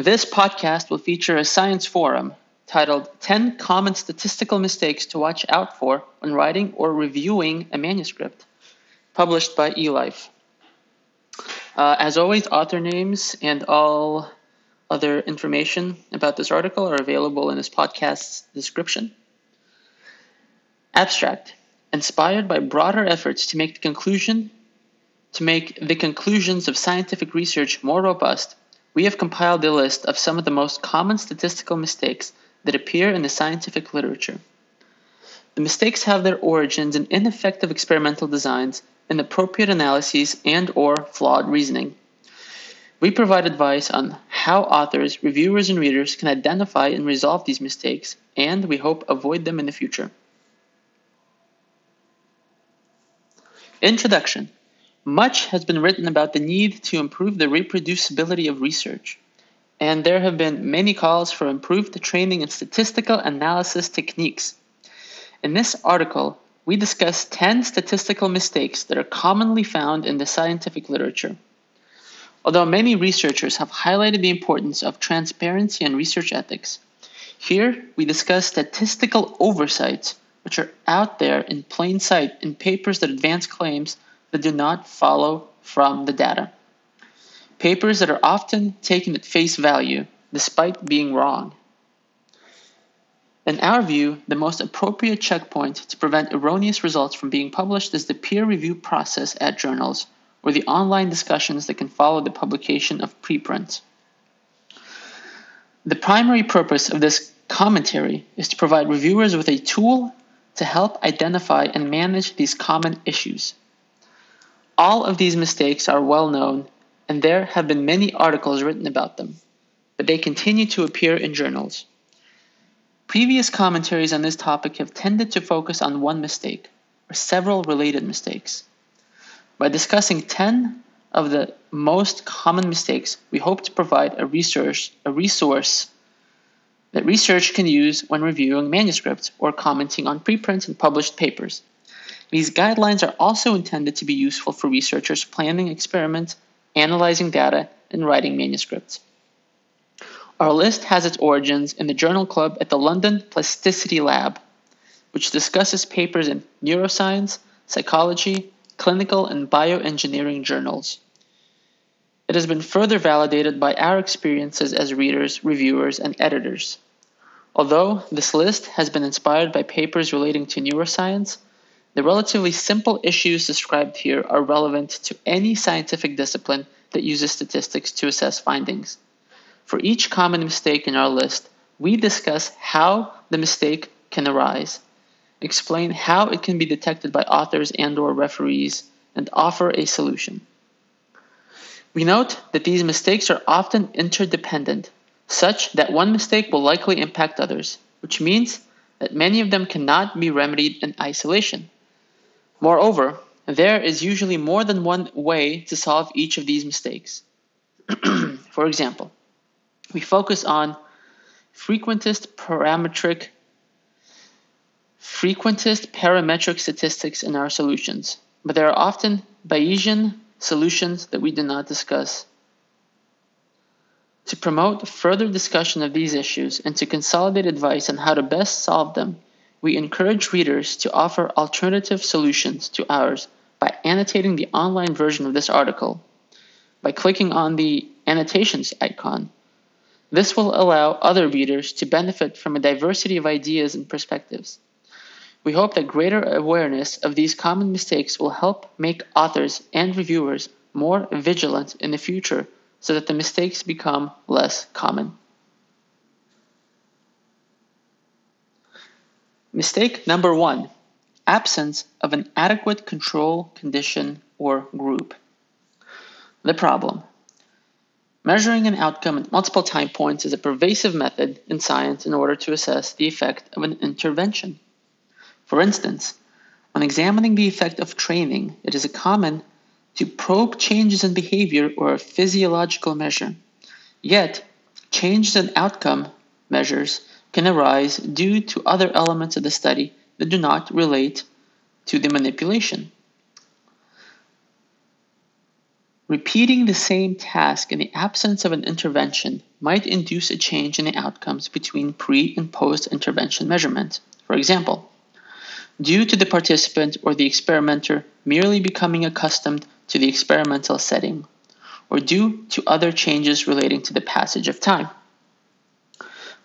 This podcast will feature a science forum titled 10 Common Statistical Mistakes to Watch Out For When Writing or Reviewing a Manuscript, published by eLife. Uh, as always, author names and all other information about this article are available in this podcast's description. Abstract. Inspired by broader efforts to make the conclusion to make the conclusions of scientific research more robust, we have compiled a list of some of the most common statistical mistakes that appear in the scientific literature. The mistakes have their origins in ineffective experimental designs, inappropriate analyses, and or flawed reasoning. We provide advice on how authors, reviewers, and readers can identify and resolve these mistakes, and we hope avoid them in the future. Introduction Much has been written about the need to improve the reproducibility of research, and there have been many calls for improved training in statistical analysis techniques. In this article, we discuss 10 statistical mistakes that are commonly found in the scientific literature. Although many researchers have highlighted the importance of transparency and research ethics, here we discuss statistical oversights which are out there in plain sight in papers that advance claims that do not follow from the data. Papers that are often taken at face value despite being wrong. In our view, the most appropriate checkpoint to prevent erroneous results from being published is the peer review process at journals or the online discussions that can follow the publication of preprints. The primary purpose of this commentary is to provide reviewers with a tool to help identify and manage these common issues. All of these mistakes are well known, and there have been many articles written about them, but they continue to appear in journals. Previous commentaries on this topic have tended to focus on one mistake or several related mistakes. By discussing 10 of the most common mistakes, we hope to provide a resource, a resource that research can use when reviewing manuscripts or commenting on preprints and published papers. These guidelines are also intended to be useful for researchers planning experiments, analyzing data, and writing manuscripts. Our list has its origins in the Journal Club at the London Plasticity Lab, which discusses papers in neuroscience, psychology, clinical, and bioengineering journals. It has been further validated by our experiences as readers, reviewers, and editors. Although this list has been inspired by papers relating to neuroscience, the relatively simple issues described here are relevant to any scientific discipline that uses statistics to assess findings. For each common mistake in our list, we discuss how the mistake can arise explain how it can be detected by authors and or referees, and offer a solution. We note that these mistakes are often interdependent, such that one mistake will likely impact others, which means that many of them cannot be remedied in isolation. Moreover, there is usually more than one way to solve each of these mistakes. For example, we focus on frequentist parametric frequentist parametric statistics in our solutions, but there are often Bayesian solutions that we do not discuss. To promote further discussion of these issues and to consolidate advice on how to best solve them, we encourage readers to offer alternative solutions to ours by annotating the online version of this article by clicking on the annotations icon. This will allow other readers to benefit from a diversity of ideas and perspectives. We hope that greater awareness of these common mistakes will help make authors and reviewers more vigilant in the future so that the mistakes become less common. Mistake number one absence of an adequate control condition or group. The problem measuring an outcome at multiple time points is a pervasive method in science in order to assess the effect of an intervention. For instance, when examining the effect of training, it is common to probe changes in behavior or a physiological measure. Yet, changes in outcome measures can arise due to other elements of the study that do not relate to the manipulation. Repeating the same task in the absence of an intervention might induce a change in the outcomes between pre and post intervention measurement. For example, due to the participant or the experimenter merely becoming accustomed to the experimental setting, or due to other changes relating to the passage of time.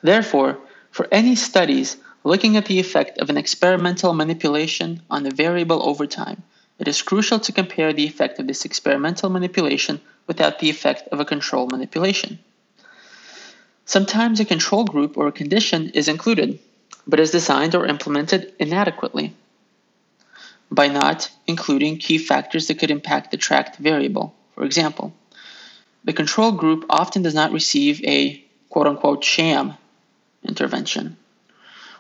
Therefore, for any studies looking at the effect of an experimental manipulation on a variable over time, it is crucial to compare the effect of this experimental manipulation without the effect of a control manipulation. Sometimes a control group or a condition is included, but is designed or implemented inadequately by not including key factors that could impact the tracked variable. For example, the control group often does not receive a quote unquote sham intervention,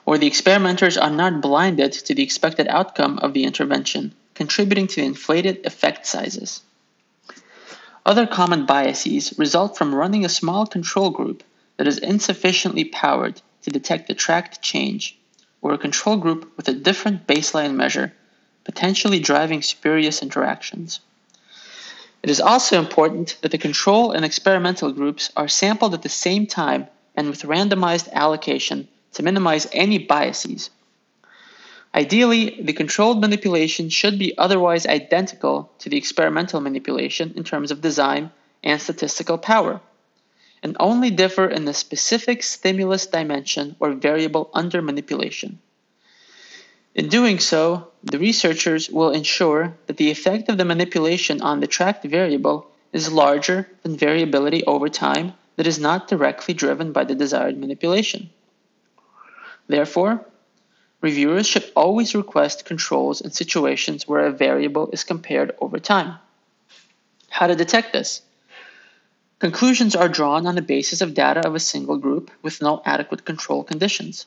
or the experimenters are not blinded to the expected outcome of the intervention contributing to inflated effect sizes. Other common biases result from running a small control group that is insufficiently powered to detect the tracked change, or a control group with a different baseline measure, potentially driving spurious interactions. It is also important that the control and experimental groups are sampled at the same time and with randomized allocation to minimize any biases Ideally, the controlled manipulation should be otherwise identical to the experimental manipulation in terms of design and statistical power, and only differ in the specific stimulus dimension or variable under manipulation. In doing so, the researchers will ensure that the effect of the manipulation on the tracked variable is larger than variability over time that is not directly driven by the desired manipulation. Therefore, Reviewers should always request controls in situations where a variable is compared over time. How to detect this? Conclusions are drawn on the basis of data of a single group with no adequate control conditions.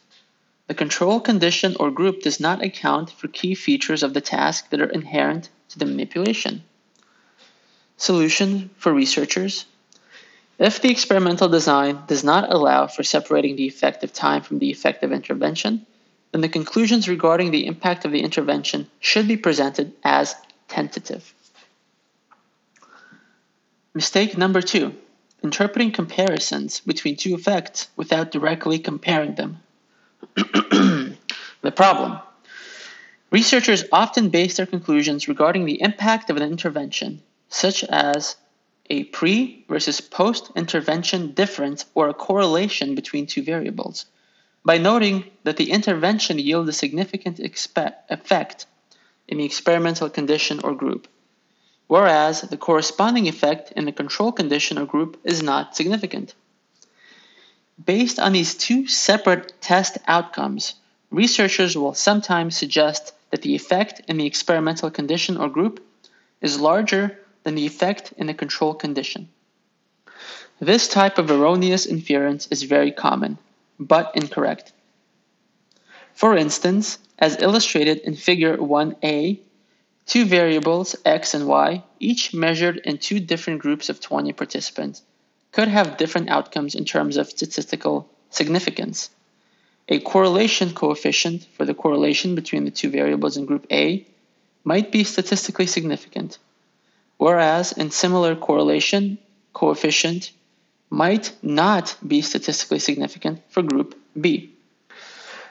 The control condition or group does not account for key features of the task that are inherent to the manipulation. Solution for researchers If the experimental design does not allow for separating the effective time from the effective intervention, then the conclusions regarding the impact of the intervention should be presented as tentative. Mistake number two interpreting comparisons between two effects without directly comparing them. the problem researchers often base their conclusions regarding the impact of an intervention, such as a pre versus post intervention difference or a correlation between two variables by noting that the intervention yields a significant effect in the experimental condition or group, whereas the corresponding effect in the control condition or group is not significant. Based on these two separate test outcomes, researchers will sometimes suggest that the effect in the experimental condition or group is larger than the effect in the control condition. This type of erroneous inference is very common but incorrect. For instance, as illustrated in figure 1a, two variables, x and y, each measured in two different groups of 20 participants, could have different outcomes in terms of statistical significance. A correlation coefficient for the correlation between the two variables in group A might be statistically significant, whereas in similar correlation coefficient might not be statistically significant for group B.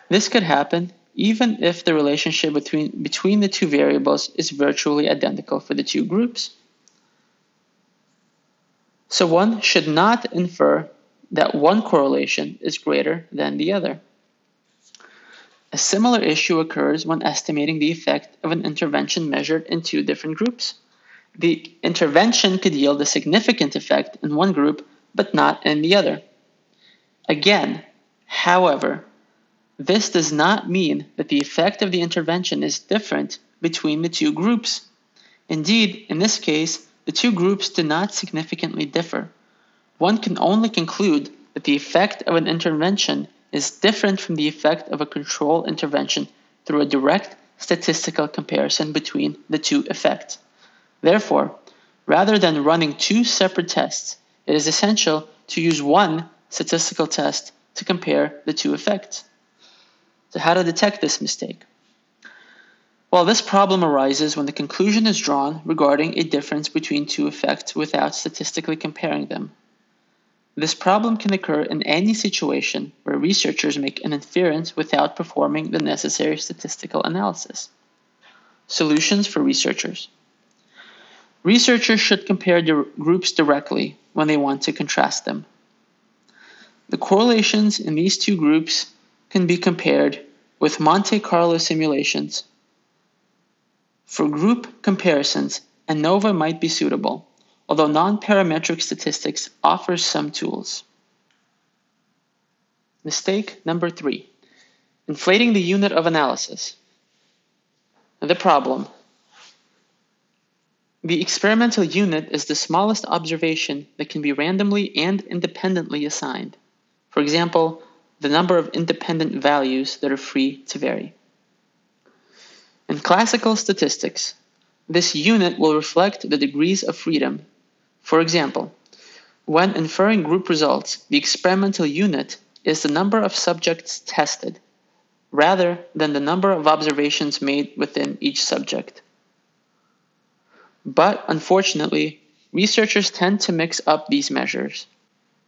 This could happen even if the relationship between, between the two variables is virtually identical for the two groups. So one should not infer that one correlation is greater than the other. A similar issue occurs when estimating the effect of an intervention measured in two different groups. The intervention could yield a significant effect in one group but not in the other. Again, however, this does not mean that the effect of the intervention is different between the two groups. Indeed, in this case, the two groups do not significantly differ. One can only conclude that the effect of an intervention is different from the effect of a control intervention through a direct statistical comparison between the two effects. Therefore, rather than running two separate tests, it is essential to use one statistical test to compare the two effects. So how to detect this mistake? Well, this problem arises when the conclusion is drawn regarding a difference between two effects without statistically comparing them. This problem can occur in any situation where researchers make an inference without performing the necessary statistical analysis. Solutions for researchers. Researchers should compare the groups directly when they want to contrast them. The correlations in these two groups can be compared with Monte Carlo simulations. For group comparisons, ANOVA might be suitable, although non-parametric statistics offers some tools. Mistake number three, inflating the unit of analysis. The problem. The experimental unit is the smallest observation that can be randomly and independently assigned. For example, the number of independent values that are free to vary. In classical statistics, this unit will reflect the degrees of freedom. For example, when inferring group results, the experimental unit is the number of subjects tested, rather than the number of observations made within each subject. But unfortunately, researchers tend to mix up these measures,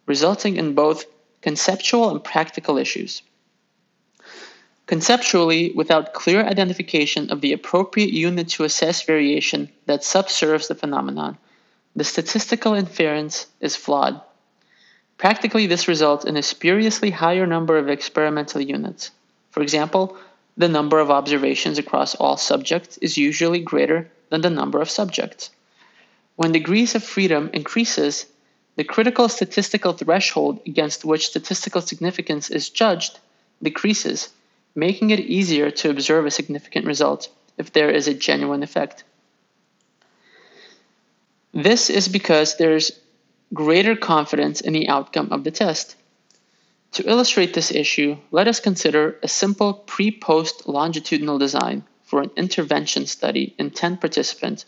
resulting in both conceptual and practical issues. Conceptually, without clear identification of the appropriate unit to assess variation that subserves the phenomenon, the statistical inference is flawed. Practically, this results in a spuriously higher number of experimental units. For example, the number of observations across all subjects is usually greater than the number of subjects. When degrees of freedom increases, the critical statistical threshold against which statistical significance is judged decreases, making it easier to observe a significant result if there is a genuine effect. This is because there's greater confidence in the outcome of the test. To illustrate this issue, let us consider a simple pre post longitudinal design for an intervention study in 10 participants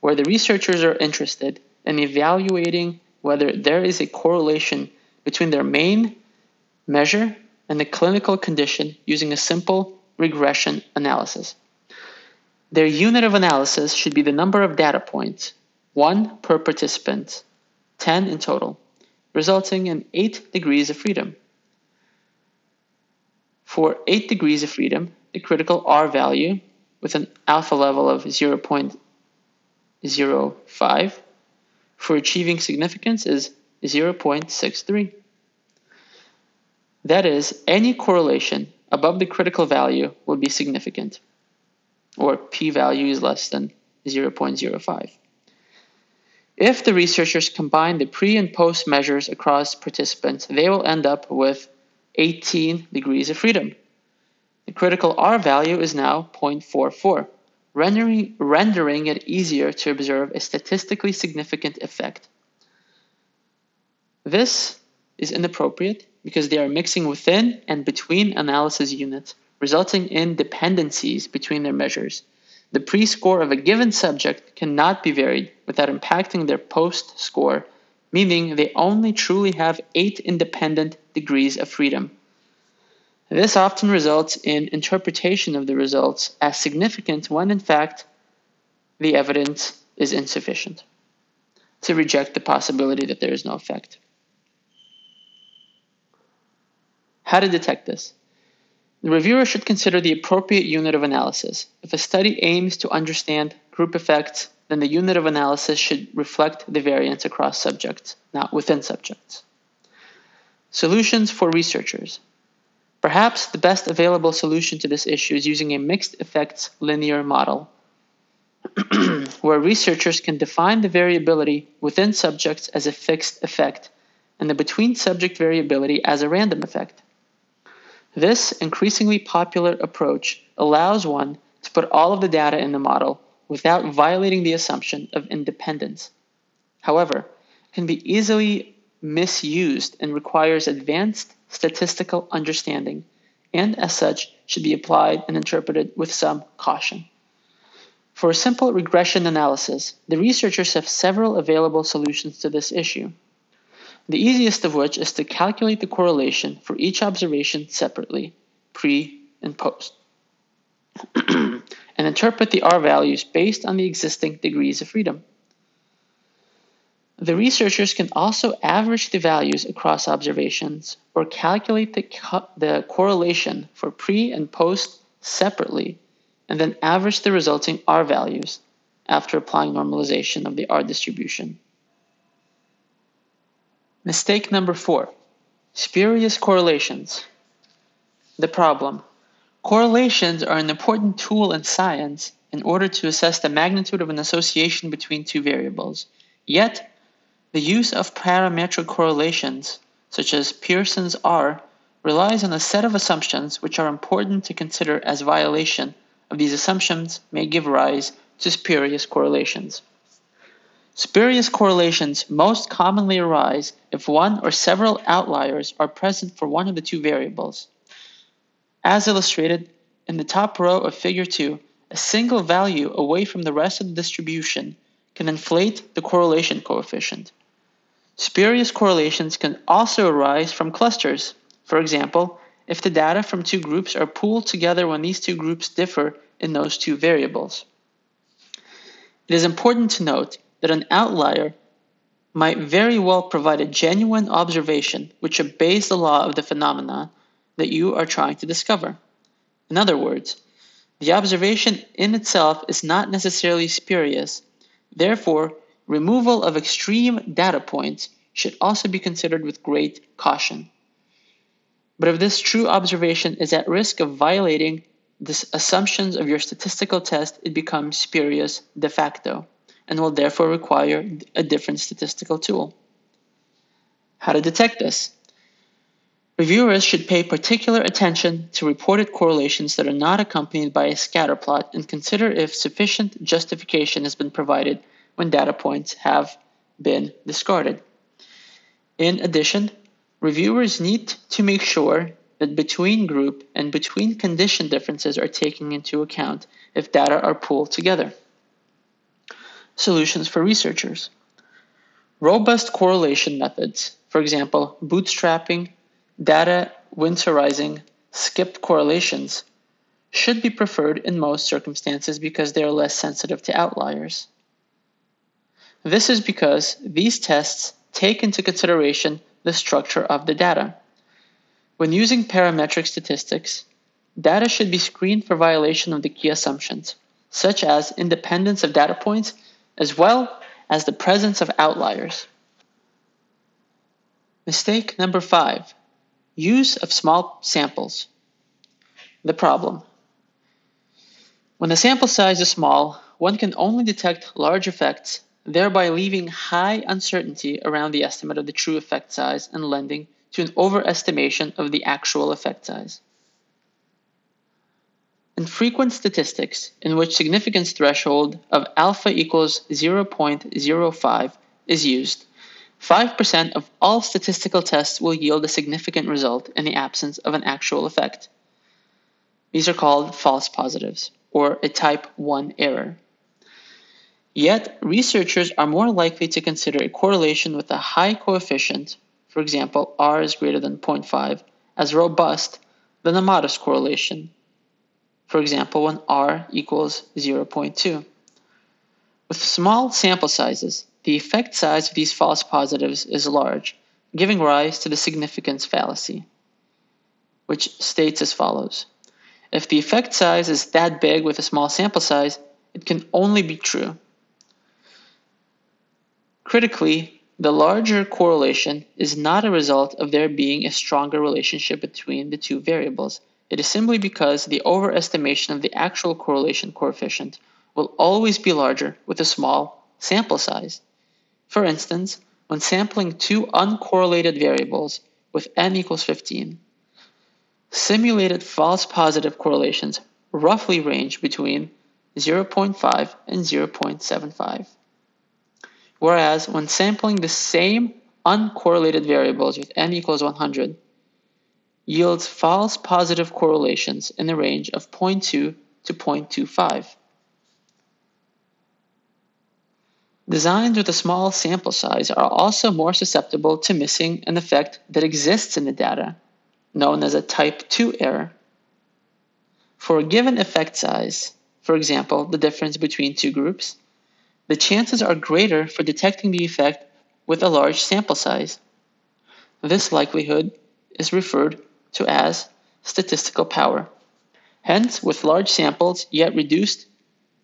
where the researchers are interested in evaluating whether there is a correlation between their main measure and the clinical condition using a simple regression analysis. Their unit of analysis should be the number of data points, one per participant, 10 in total, resulting in 8 degrees of freedom. For 8 degrees of freedom, the critical R value with an alpha level of 0.05 for achieving significance is 0.63. That is, any correlation above the critical value will be significant, or p-value is less than 0.05. If the researchers combine the pre and post measures across participants, they will end up with 18 degrees of freedom. The critical R value is now 0.44 rendering, rendering it easier to observe a statistically significant effect. This is inappropriate because they are mixing within and between analysis units, resulting in dependencies between their measures. The pre score of a given subject cannot be varied without impacting their post score, meaning they only truly have eight independent degrees of freedom. This often results in interpretation of the results as significant when in fact the evidence is insufficient to reject the possibility that there is no effect. How to detect this? The reviewer should consider the appropriate unit of analysis. If a study aims to understand group effects, then the unit of analysis should reflect the variance across subjects, not within subjects. Solutions for researchers. Perhaps the best available solution to this issue is using a mixed effects linear model, where researchers can define the variability within subjects as a fixed effect and the between subject variability as a random effect. This increasingly popular approach allows one to put all of the data in the model without violating the assumption of independence. However, it can be easily misused and requires advanced statistical understanding, and as such should be applied and interpreted with some caution. For a simple regression analysis, the researchers have several available solutions to this issue. The easiest of which is to calculate the correlation for each observation separately, pre and post, and interpret the R values based on the existing degrees of freedom. The researchers can also average the values across observations or calculate the, co- the correlation for pre and post separately, and then average the resulting R values after applying normalization of the R distribution. Mistake number four spurious correlations. The problem correlations are an important tool in science in order to assess the magnitude of an association between two variables. Yet, the use of parametric correlations, such as Pearson's R, relies on a set of assumptions which are important to consider as violation of these assumptions may give rise to spurious correlations. Spurious correlations most commonly arise if one or several outliers are present for one of the two variables. As illustrated in the top row of figure 2, a single value away from the rest of the distribution can inflate the correlation coefficient. Spurious correlations can also arise from clusters. For example, if the data from two groups are pooled together when these two groups differ in those two variables. It is important to note that an outlier might very well provide a genuine observation which obeys the law of the phenomenon that you are trying to discover. In other words, the observation in itself is not necessarily spurious. Therefore, removal of extreme data points should also be considered with great caution. But if this true observation is at risk of violating the assumptions of your statistical test, it becomes spurious de facto and will therefore require a different statistical tool. How to detect this? Reviewers should pay particular attention to reported correlations that are not accompanied by a scatter plot and consider if sufficient justification has been provided when data points have been discarded. In addition, reviewers need to make sure that between group and between condition differences are taken into account if data are pooled together. Solutions for researchers. Robust correlation methods, for example, bootstrapping, data winsorizing, skipped correlations, should be preferred in most circumstances because they are less sensitive to outliers. This is because these tests take into consideration the structure of the data. When using parametric statistics, data should be screened for violation of the key assumptions, such as independence of data points, as well as the presence of outliers. Mistake number five use of small samples. The problem. When the sample size is small, one can only detect large effects thereby leaving high uncertainty around the estimate of the true effect size and lending to an overestimation of the actual effect size. In frequent statistics, in which significance threshold of alpha equals 0.05 is used, 5% of all statistical tests will yield a significant result in the absence of an actual effect. These are called false positives, or a type 1 error. Yet, researchers are more likely to consider a correlation with a high coefficient, for example, r is greater than 0.5, as robust than a modest correlation, for example, when r equals 0.2. With small sample sizes, the effect size of these false positives is large, giving rise to the significance fallacy, which states as follows. If the effect size is that big with a small sample size, it can only be true Critically, the larger correlation is not a result of there being a stronger relationship between the two variables. It is simply because the overestimation of the actual correlation coefficient will always be larger with a small sample size. For instance, when sampling two uncorrelated variables with n equals 15, simulated false positive correlations roughly range between 0.5 and 0.75. Whereas when sampling the same uncorrelated variables with n equals 100, yields false positive correlations in the range of 0.2 to 0.25. Designs with a small sample size are also more susceptible to missing an effect that exists in the data, known as a type 2 error. For a given effect size, for example, the difference between two groups, the chances are greater for detecting the effect with a large sample size. This likelihood is referred to as statistical power. Hence, with large samples yet reduced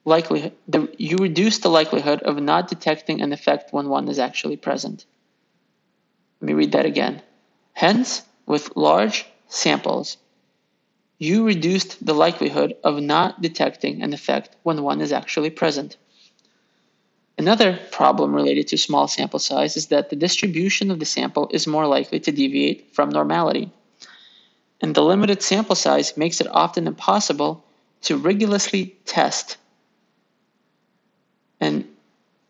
likelihood, the, you reduce the likelihood of not detecting an effect when one is actually present. Let me read that again. Hence, with large samples, you reduced the likelihood of not detecting an effect when one is actually present. Another problem related to small sample size is that the distribution of the sample is more likely to deviate from normality. And the limited sample size makes it often impossible to rigorously test and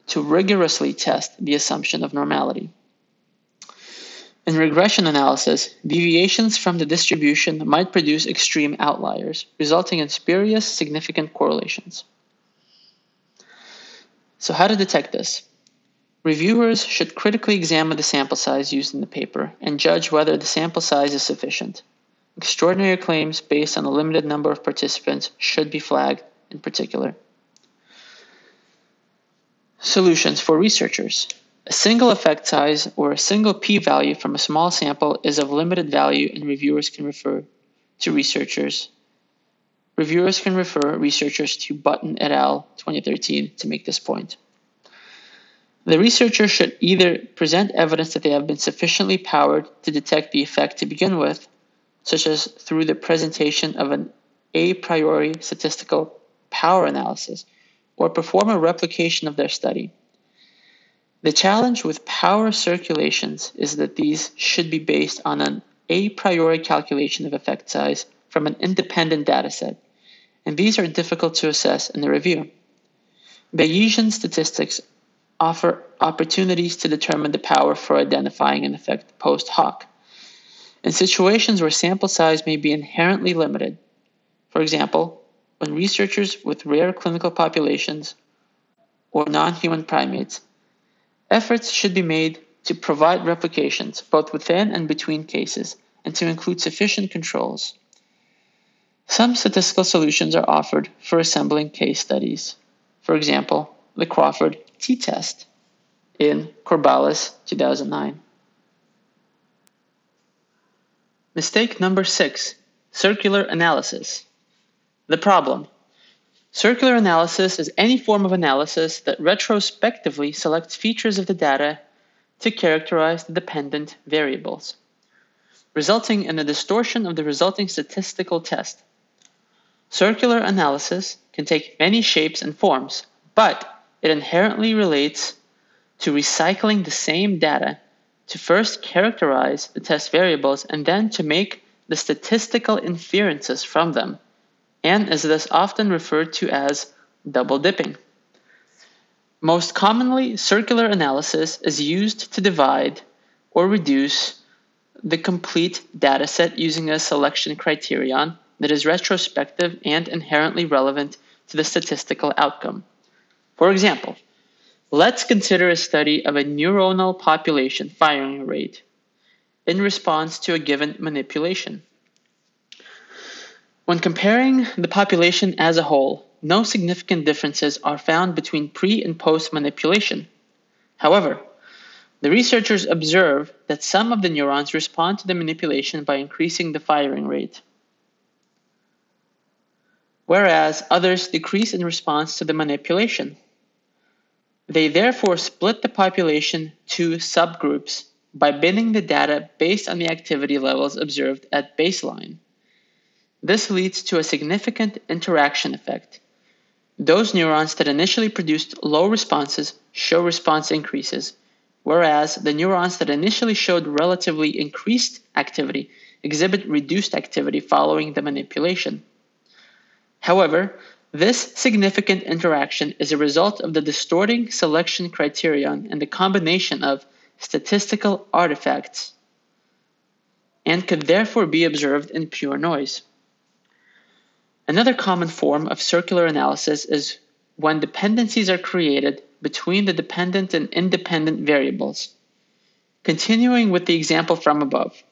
to rigorously test the assumption of normality. In regression analysis, deviations from the distribution might produce extreme outliers, resulting in spurious significant correlations. So, how to detect this? Reviewers should critically examine the sample size used in the paper and judge whether the sample size is sufficient. Extraordinary claims based on a limited number of participants should be flagged in particular. Solutions for researchers. A single effect size or a single p-value from a small sample is of limited value and reviewers can refer to researchers Reviewers can refer researchers to Button et al. 2013 to make this point. The researcher should either present evidence that they have been sufficiently powered to detect the effect to begin with, such as through the presentation of an a priori statistical power analysis, or perform a replication of their study. The challenge with power calculations is that these should be based on an a priori calculation of effect size from an independent dataset, and these are difficult to assess in the review. Bayesian statistics offer opportunities to determine the power for identifying an effect post hoc. In situations where sample size may be inherently limited, for example, when researchers with rare clinical populations or non human primates, efforts should be made to provide replications both within and between cases and to include sufficient controls. Some statistical solutions are offered for assembling case studies. For example, the Crawford t-test in Corballis 2009. Mistake number six, circular analysis. The problem. Circular analysis is any form of analysis that retrospectively selects features of the data to characterize the dependent variables, resulting in a distortion of the resulting statistical test. Circular analysis can take many shapes and forms, but it inherently relates to recycling the same data to first characterize the test variables and then to make the statistical inferences from them, and is thus often referred to as double dipping. Most commonly, circular analysis is used to divide or reduce the complete dataset using a selection criterion that is retrospective and inherently relevant to the statistical outcome. For example, let's consider a study of a neuronal population firing rate in response to a given manipulation. When comparing the population as a whole, no significant differences are found between pre and post manipulation. However, the researchers observe that some of the neurons respond to the manipulation by increasing the firing rate whereas others decrease in response to the manipulation. They therefore split the population to subgroups by binning the data based on the activity levels observed at baseline. This leads to a significant interaction effect. Those neurons that initially produced low responses show response increases, whereas the neurons that initially showed relatively increased activity exhibit reduced activity following the manipulation. However, this significant interaction is a result of the distorting selection criterion and the combination of statistical artifacts and could therefore be observed in pure noise. Another common form of circular analysis is when dependencies are created between the dependent and independent variables. Continuing with the example from above,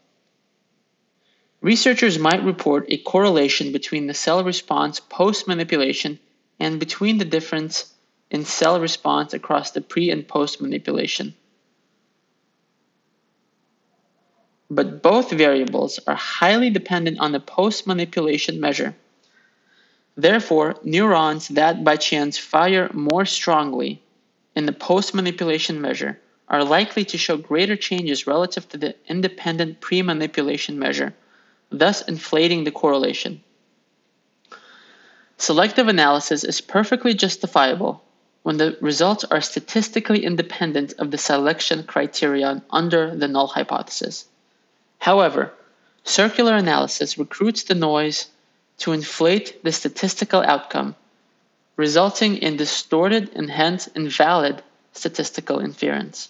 Researchers might report a correlation between the cell response post manipulation and between the difference in cell response across the pre and post manipulation. but both variables are highly dependent on the post manipulation measure. Therefore, neurons that by chance fire more strongly in the post manipulation measure are likely to show greater changes relative to the independent pre manipulation measure, thus inflating the correlation. Selective analysis is perfectly justifiable when the results are statistically independent of the selection criterion under the null hypothesis. However, circular analysis recruits the noise to inflate the statistical outcome, resulting in distorted and hence invalid statistical inference.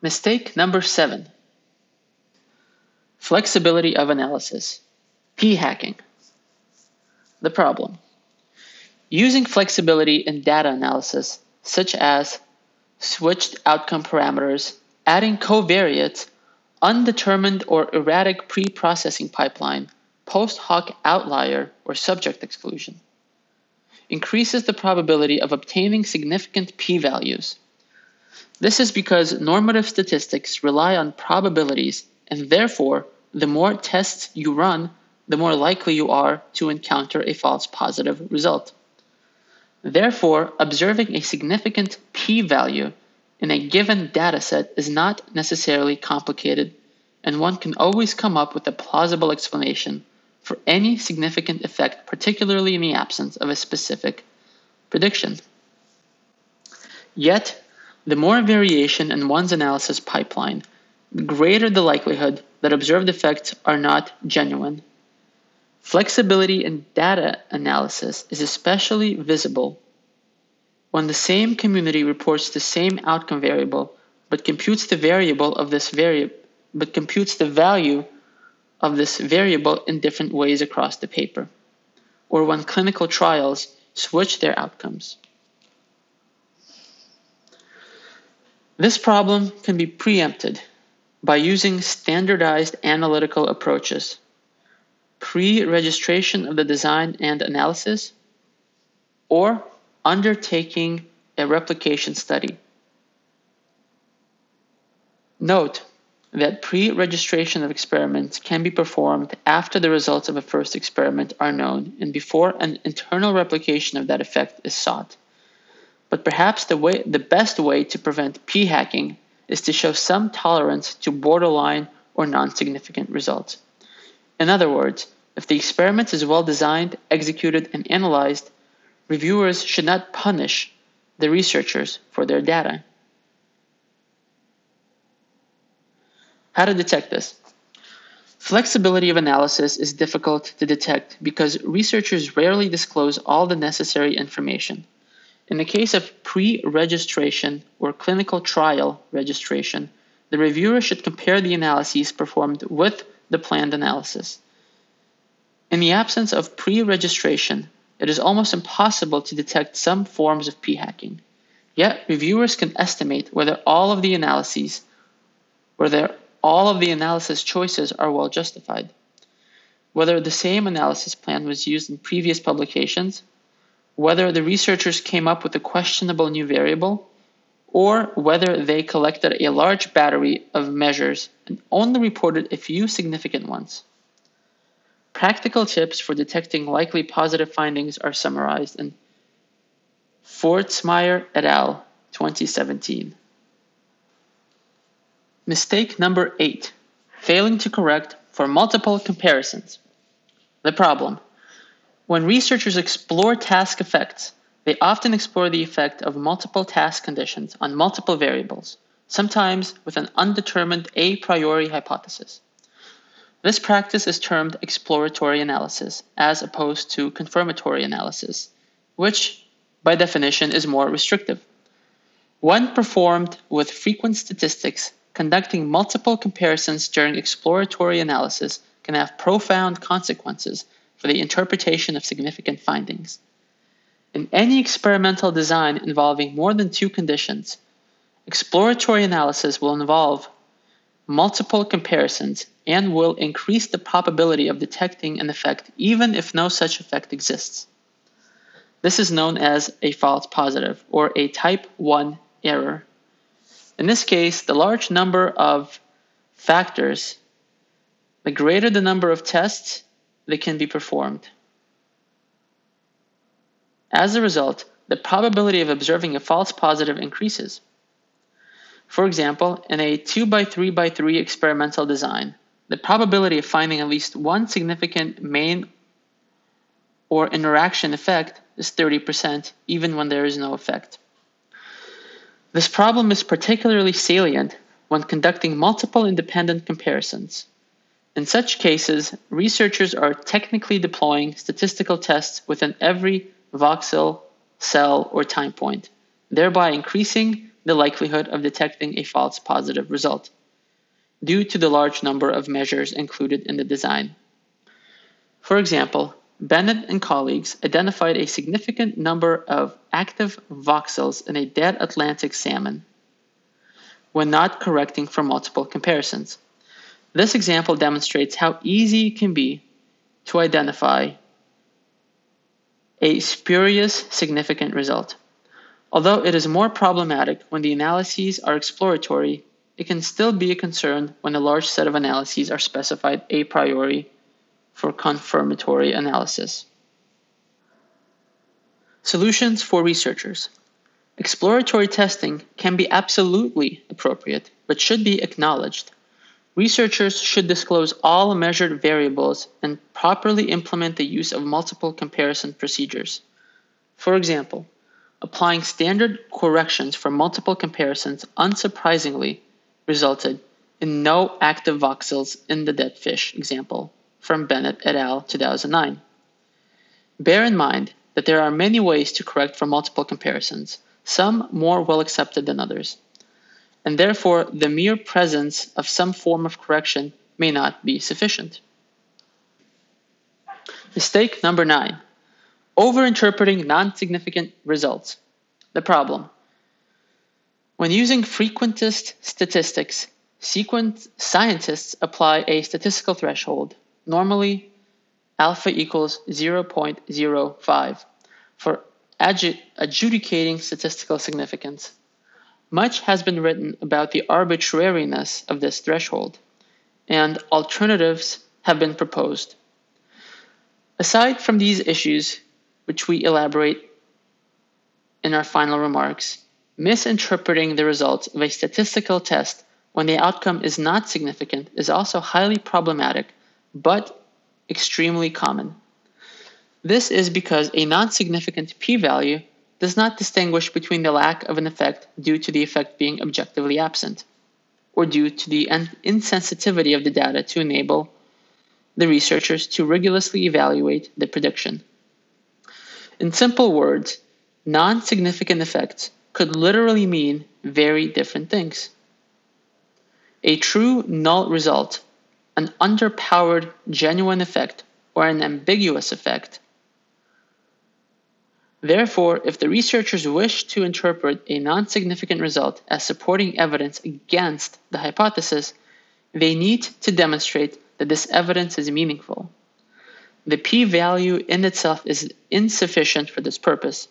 Mistake number seven flexibility of analysis, p hacking. The problem. Using flexibility in data analysis, such as switched outcome parameters, adding covariates, undetermined or erratic pre processing pipeline, post hoc outlier, or subject exclusion, increases the probability of obtaining significant p values. This is because normative statistics rely on probabilities, and therefore, the more tests you run, the more likely you are to encounter a false positive result. Therefore, observing a significant p-value in a given dataset is not necessarily complicated, and one can always come up with a plausible explanation for any significant effect, particularly in the absence of a specific prediction. Yet, the more variation in one's analysis pipeline, greater the likelihood that observed effects are not genuine Flexibility in data analysis is especially visible when the same community reports the same outcome variable but computes the variable of this variable but computes the value of this variable in different ways across the paper or when clinical trials switch their outcomes. This problem can be preempted by using standardized analytical approaches pre-registration of the design and analysis, or undertaking a replication study. Note that pre-registration of experiments can be performed after the results of a first experiment are known and before an internal replication of that effect is sought. But perhaps the, way, the best way to prevent p-hacking is to show some tolerance to borderline or non-significant results. In other words, if the experiment is well designed, executed, and analyzed, reviewers should not punish the researchers for their data. How to detect this? Flexibility of analysis is difficult to detect because researchers rarely disclose all the necessary information. In the case of pre registration or clinical trial registration, the reviewer should compare the analyses performed with the planned analysis. In the absence of pre-registration, it is almost impossible to detect some forms of p-hacking. Yet reviewers can estimate whether all of the analyses, whether all of the analysis choices are well justified, whether the same analysis plan was used in previous publications, whether the researchers came up with a questionable new variable, or whether they collected a large battery of measures and only reported a few significant ones. Practical tips for detecting likely positive findings are summarized in Forstmeier et al. 2017. Mistake number eight, failing to correct for multiple comparisons. The problem. When researchers explore task effects, they often explore the effect of multiple task conditions on multiple variables, sometimes with an undetermined a priori hypothesis. This practice is termed exploratory analysis, as opposed to confirmatory analysis, which, by definition, is more restrictive. When performed with frequent statistics, conducting multiple comparisons during exploratory analysis can have profound consequences for the interpretation of significant findings. In any experimental design involving more than two conditions, exploratory analysis will involve multiple comparisons and will increase the probability of detecting an effect even if no such effect exists. This is known as a false positive or a type 1 error. In this case, the large number of factors, the greater the number of tests that can be performed. As a result, the probability of observing a false positive increases. For example, in a 2 by 3 by 3 experimental design, the probability of finding at least one significant main or interaction effect is 30%, even when there is no effect. This problem is particularly salient when conducting multiple independent comparisons. In such cases, researchers are technically deploying statistical tests within every voxel, cell, or time point, thereby increasing the likelihood of detecting a false positive result due to the large number of measures included in the design. For example, Bennett and colleagues identified a significant number of active voxels in a dead Atlantic salmon when not correcting for multiple comparisons. This example demonstrates how easy it can be to identify a spurious significant result. Although it is more problematic when the analyses are exploratory, it can still be a concern when a large set of analyses are specified a priori for confirmatory analysis. Solutions for researchers. Exploratory testing can be absolutely appropriate, but should be acknowledged. Researchers should disclose all measured variables and properly implement the use of multiple comparison procedures. For example, applying standard corrections for multiple comparisons unsurprisingly resulted in no active voxels in the dead fish example from Bennett et al. 2009. Bear in mind that there are many ways to correct for multiple comparisons, some more well accepted than others, and therefore the mere presence of some form of correction may not be sufficient. Mistake number nine overinterpreting non significant results. The problem. When using frequentist statistics, scientists apply a statistical threshold normally alpha equals 0.05 for adjudicating statistical significance. Much has been written about the arbitrariness of this threshold, and alternatives have been proposed. Aside from these issues, which we elaborate in our final remarks, misinterpreting the results of a statistical test when the outcome is not significant is also highly problematic but extremely common. This is because a non-significant p-value does not distinguish between the lack of an effect due to the effect being objectively absent, or due to the insensitivity of the data to enable the researchers to rigorously evaluate the prediction. In simple words, non-significant effects could literally mean very different things. A true null result an underpowered genuine effect or an ambiguous effect. Therefore, if the researchers wish to interpret a non-significant result as supporting evidence against the hypothesis, they need to demonstrate that this evidence is meaningful. The p-value in itself is insufficient for this purpose.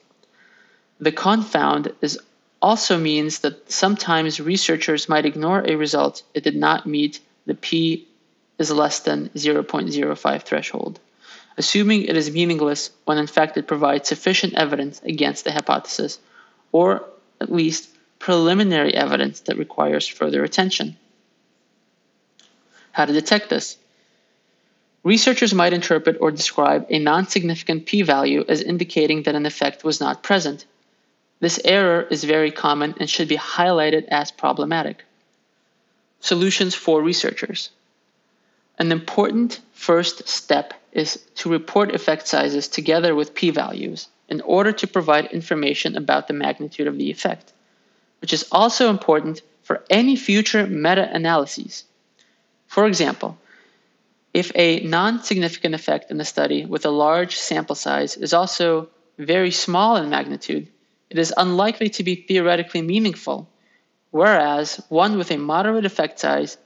The confound is also means that sometimes researchers might ignore a result it did not meet the p is less than 0.05 threshold, assuming it is meaningless when in fact it provides sufficient evidence against the hypothesis, or at least preliminary evidence that requires further attention. How to detect this? Researchers might interpret or describe a non-significant p-value as indicating that an effect was not present. This error is very common and should be highlighted as problematic. Solutions for researchers. An important first step is to report effect sizes together with p-values in order to provide information about the magnitude of the effect, which is also important for any future meta-analyses. For example, if a non-significant effect in the study with a large sample size is also very small in magnitude, it is unlikely to be theoretically meaningful, whereas one with a moderate effect size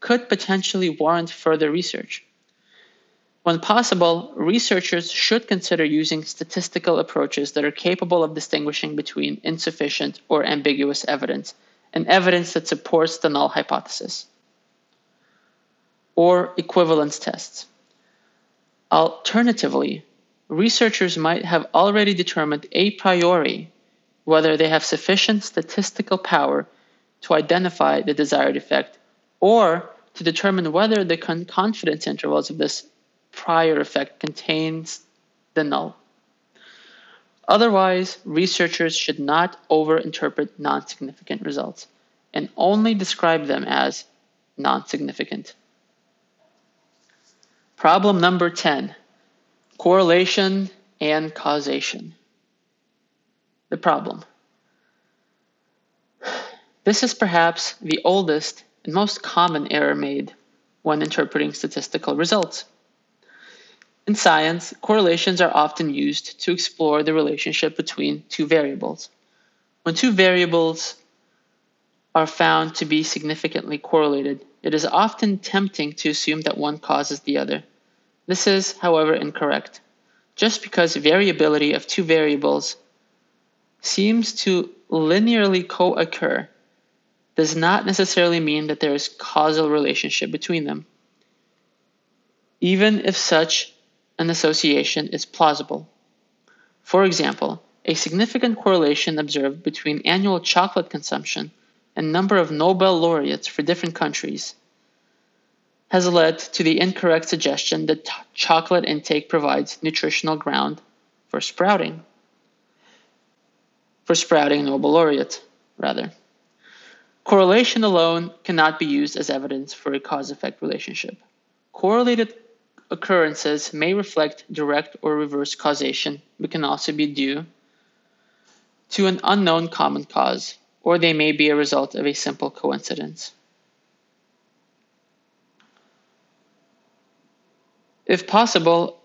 could potentially warrant further research. When possible, researchers should consider using statistical approaches that are capable of distinguishing between insufficient or ambiguous evidence and evidence that supports the null hypothesis. or equivalence tests. Alternatively, researchers might have already determined a priori whether they have sufficient statistical power to identify the desired effect or to determine whether the confidence intervals of this prior effect contains the null. Otherwise, researchers should not overinterpret non-significant results and only describe them as non-significant. Problem number 10, correlation and causation. The problem. This is perhaps the oldest and most common error made when interpreting statistical results. In science, correlations are often used to explore the relationship between two variables. When two variables are found to be significantly correlated, it is often tempting to assume that one causes the other. This is, however, incorrect. Just because variability of two variables seems to linearly co occur does not necessarily mean that there is causal relationship between them. Even if such an association is plausible. For example, a significant correlation observed between annual chocolate consumption and number of Nobel laureates for different countries has led to the incorrect suggestion that t- chocolate intake provides nutritional ground for sprouting. For sprouting Nobel laureate, rather. Correlation alone cannot be used as evidence for a cause effect relationship. Correlated occurrences may reflect direct or reverse causation, but can also be due to an unknown common cause, or they may be a result of a simple coincidence. If possible,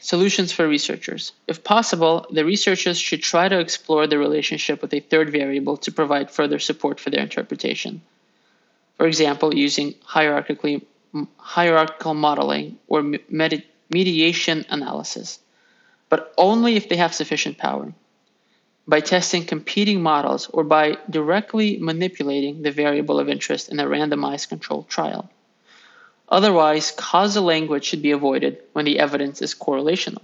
solutions for researchers. If possible, the researchers should try to explore the relationship with a third variable to provide further support for their interpretation. For example, using hierarchically hierarchical modeling or med- mediation analysis, but only if they have sufficient power, by testing competing models or by directly manipulating the variable of interest in a randomized controlled trial. Otherwise, causal language should be avoided when the evidence is correlational.